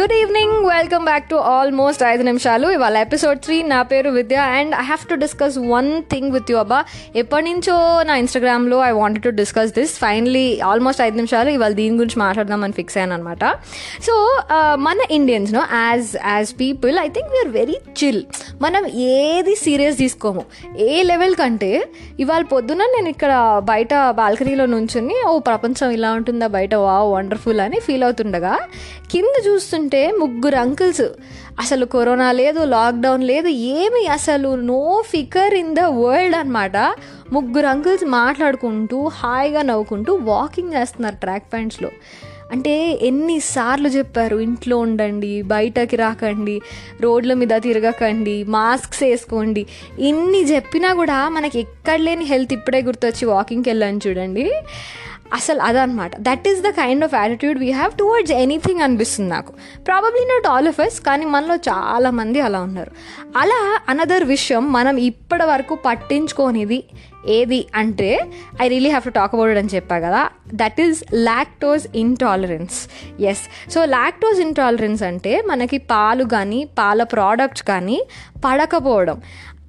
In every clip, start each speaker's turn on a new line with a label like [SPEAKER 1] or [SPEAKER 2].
[SPEAKER 1] Good evening welcome back to almost ఐదు నిమిషాలు. ఇవాళ ఎపిసోడ్ త్రీ నా పేరు Vidya and I have to discuss one thing with you అబ్బా. ఎప్పటి నుంచో నా ఇన్స్టాగ్రామ్లో I wanted to discuss this finally almost ఐదు నిమిషాలు. ఇవాళ దీని గురించి మాట్లాడదామని ఫిక్స్ అయ్యాను అనమాట సో uh, మన ఇండియన్స్ను as as people I think we're very chill మనం ఏది సీరియస్ తీసుకోము. ఏ లెవెల్ కంటే ఇవాళ పొద్దున నేను ఇక్కడ బయట బాల్కనీలో నుంచుని ఓ ప్రపంచం ఇలా ఉంటుందా బయట? వా వండర్ఫుల్ అని ఫీల్ అవుతుండగా కింద చూస్తుంటే ముగ్గురు అంకుల్స్. అసలు కరోనా లేదు లాక్డౌన్ లేదు ఏమి అసలు నో ఫికర్ ఇన్ ద వరల్డ్ అనమాట ముగ్గురు అంకుల్స్ మాట్లాడుకుంటూ హాయిగా నవ్వుకుంటూ వాకింగ్ చేస్తున్నారు ట్రాక్ ప్యాంట్స్లో అంటే ఎన్నిసార్లు చెప్పారు ఇంట్లో ఉండండి బయటకి రాకండి రోడ్ల మీద తిరగకండి మాస్క్స్ వేసుకోండి. ఇన్ని చెప్పినా కూడా మనకి ఎక్కడ లేని హెల్త్ ఇప్పుడే గుర్తొచ్చి వాకింగ్కి వెళ్ళాను చూడండి. అసలు అదనమాట that is the kind of attitude we have towards anything అనిపిస్తుంది నాకు. Probably not all of us కానీ మనలో చాలామంది అలా ఉన్నారు. అలా అనదర్ విషయం మనం ఇప్పటి వరకు పట్టించుకోనిది ఏది అంటే I really have to talk about అని చెప్పా కదా. That is lactose intolerance yes so lactose intolerance అంటే మనకి పాలు కానీ పాల ప్రోడక్ట్స్ కానీ పడకపోవడం.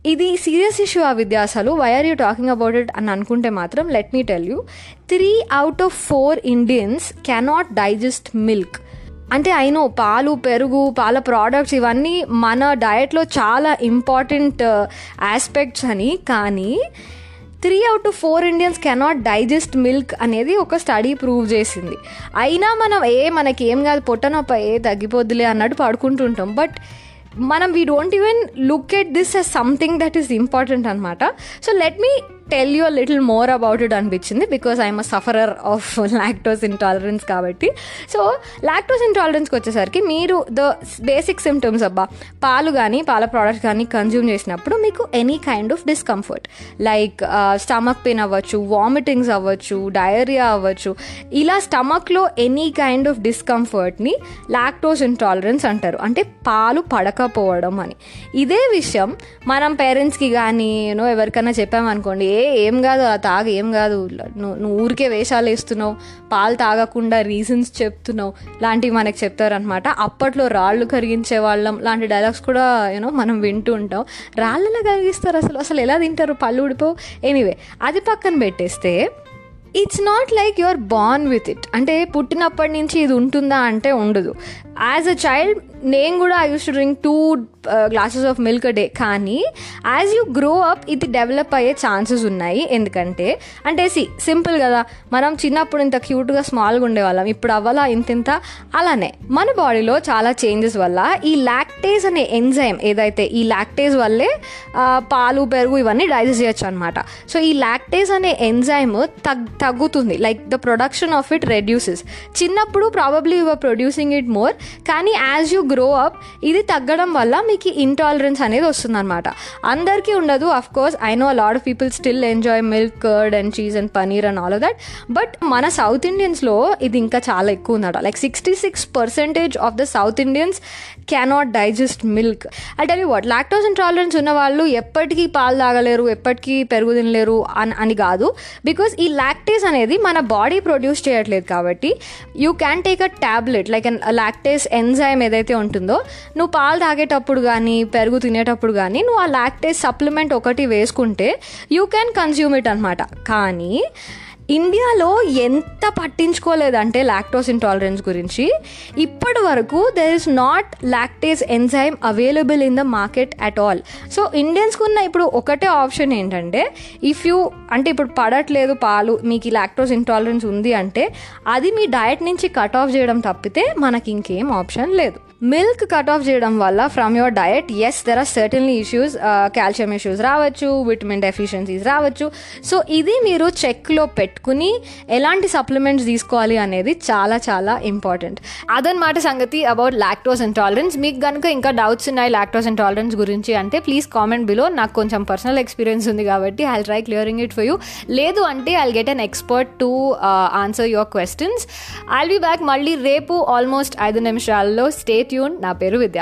[SPEAKER 1] ఇది సీరియస్ ఇష్యూ ఆ విద్య అసలు why are you talking about it అని అనుకుంటే మాత్రం let me tell you three out of four Indians cannot digest milk అంటే అయినో పాలు పెరుగు పాల ప్రోడక్ట్స్ ఇవన్నీ మన డయట్లో చాలా ఇంపార్టెంట్ ఆస్పెక్ట్స్ uh, అని. కానీ three out of four Indians cannot digest milk అనేది ఒక స్టడీ ప్రూవ్ చేసింది. అయినా మనం ఏ మనకి ఏం కాదు పొట్టనొప్ప ఏ తగ్గిపోద్దులే అన్నట్టు పడుకుంటుంటాం. బట్ మనం we don't even look at this as something that is important అనమాట so let me tell you little more about it అనిపించింది because I'm a sufferer of lactose intolerance కాబట్టి. సో లాక్టోస్ ఇంటాలరెన్స్కి వచ్చేసరికి మీరు ద బేసిక్ సిమ్టమ్స్ అబ్బా పాలు కానీ పాల ప్రోడక్ట్స్ కానీ కన్జ్యూమ్ చేసినప్పుడు మీకు any kind of discomfort like stomach pain అవ్వచ్చు వామిటింగ్స్ అవ్వచ్చు డయేరియా అవ్వచ్చు. ఇలా స్టమక్లో ఎనీ కైండ్ ఆఫ్ డిస్కంఫర్ట్ని లాక్టోస్ ఇంటాలరెన్స్ అంటారు. అంటే పాలు పడకపోవడం అని. ఇదే విషయం మనం పేరెంట్స్కి కానీ యూనో ఎవరికైనా చెప్పామనుకోండి ఏ ఏం కాదు ఆ తాగ ఏం కాదు. నువ్వు నువ్వు ఊరికే వేషాలు వేస్తున్నావు పాలు తాగకుండా రీజన్స్ చెప్తున్నావు లాంటివి మనకు చెప్తారనమాట అప్పట్లో రాళ్ళు కరిగించే వాళ్ళం లాంటి డైలాగ్స్ కూడా యూనో మనం వింటూ ఉంటాం. రాళ్ళలో కరిగిస్తారు అసలు అసలు ఎలా తింటారు? పళ్ళు ఊడిపో ఎనీవే అది పక్కన పెట్టేస్తే it's not like your born with it అంటే పుట్టినప్పటి నుంచి ఇది ఉంటుందా అంటే ఉండదు. యాజ్ అ చైల్డ్ నేను కూడా I use to drink two glasses of milk day కానీ యాజ్ యూ గ్రో అప్ ఇది డెవలప్ అయ్యే ఛాన్సెస్ ఉన్నాయి. ఎందుకంటే అంటే సి సింపుల్ కదా. మనం చిన్నప్పుడు ఇంత క్యూట్గా స్మాల్గా ఉండేవాళ్ళం. ఇప్పుడు అవ్వాలా? ఇంత ఇంత. అలానే మన బాడీలో చాలా చేంజెస్ వల్ల ఈ లాక్టేజ్ అనే ఎంజైమ్ ఏదైతే ఈ లాక్టేజ్ వల్లే పాలు పెరుగు ఇవన్నీ డైజెస్ట్ చేయొచ్చు అనమాట సో ఈ లాక్టేజ్ అనే ఎంజైమ్ తగ్ తగ్గుతుంది. Like the production of it reduces చిన్నప్పుడు probably your producing it more కానీ యాజ్ యూ గ్రో అప్ ఇది తగ్గడం వల్ల మీకు ఇంటాలరెన్స్ అనేది వస్తుందన్నమాట. అందరికీ ఉండదు of course I know lot of people still enjoy milk curd and cheese and paneer and all that but మన సౌత్ ఇండియన్స్లో ఇది ఇంకా చాలా ఎక్కువ ఉందట. Like sixty six percentage of the south Indians cannot digest milk అంటే what lactose intolerance ఉన్న వాళ్ళు ఎప్పటికీ పాలు తాగలేరు ఎప్పటికీ పెరుగు తినలేరు అని అని కాదు. బికాస్ ఈ లాక్టేస్ అనేది మన బాడీ ప్రొడ్యూస్ చేయట్లేదు కాబట్టి you can take a tablet like lactase enzyme ఏదైతే ఉంటుందో నువ్వు పాలు తాగేటప్పుడు కానీ పెరుగు తినేటప్పుడు కానీ నువ్వు ఆ లాక్టేజ్ సప్లిమెంట్ ఒకటి వేసుకుంటే యూ క్యాన్ కన్స్యూమ్ ఇట్ అనమాట కానీ ఇండియాలో ఎంత పట్టించుకోలేదంటే లాక్టోస్ ఇంటాలరెన్స్ గురించి. ఇప్పటి వరకు there is not lactase enzyme available in the market at all so ఇండియన్స్కి ఉన్న ఇప్పుడు ఒకటే ఆప్షన్ ఏంటంటే ఇఫ్ యూ అంటే ఇప్పుడు పడట్లేదు పాలు మీకు ఈ లాక్టోస్ ఇంటాలరెన్స్ ఉంది అంటే అది మీ డయట్ నుంచి కట్ ఆఫ్ చేయడం తప్పితే మనకి ఇంకేం ఆప్షన్ లేదు. మిల్క్ కట్ ఆఫ్ చేయడం వల్ల from your diet yes there are certainly issues calcium issues రావచ్చు విటమిన్ డెఫిషియన్సీస్ రావచ్చు. సో ఇది మీరు చెక్లో పెట్టుకుని ఎలాంటి సప్లిమెంట్స్ తీసుకోవాలి అనేది చాలా చాలా ఇంపార్టెంట్. అదనమాట సంగతి అబౌట్ లాక్టోస్ ఇంటాలరెన్స్. మీకు కనుక ఇంకా డౌట్స్ ఉన్నాయి లాక్టోస్ ఇంటాలరెన్స్ గురించి అంటే ప్లీజ్ కామెంట్ బిలో. నాకు కొంచెం పర్సనల్ ఎక్స్పీరియన్స్ ఉంది కాబట్టి I try clearing it for you. లేదు అంటే I'll get an expert to answer your questions I'll be back మళ్ళీ రేపు ఆల్మోస్ట్ ఐదు నిమిషాల్లో. స్టేట్ ట్యూన్ నా పేరు విద్య.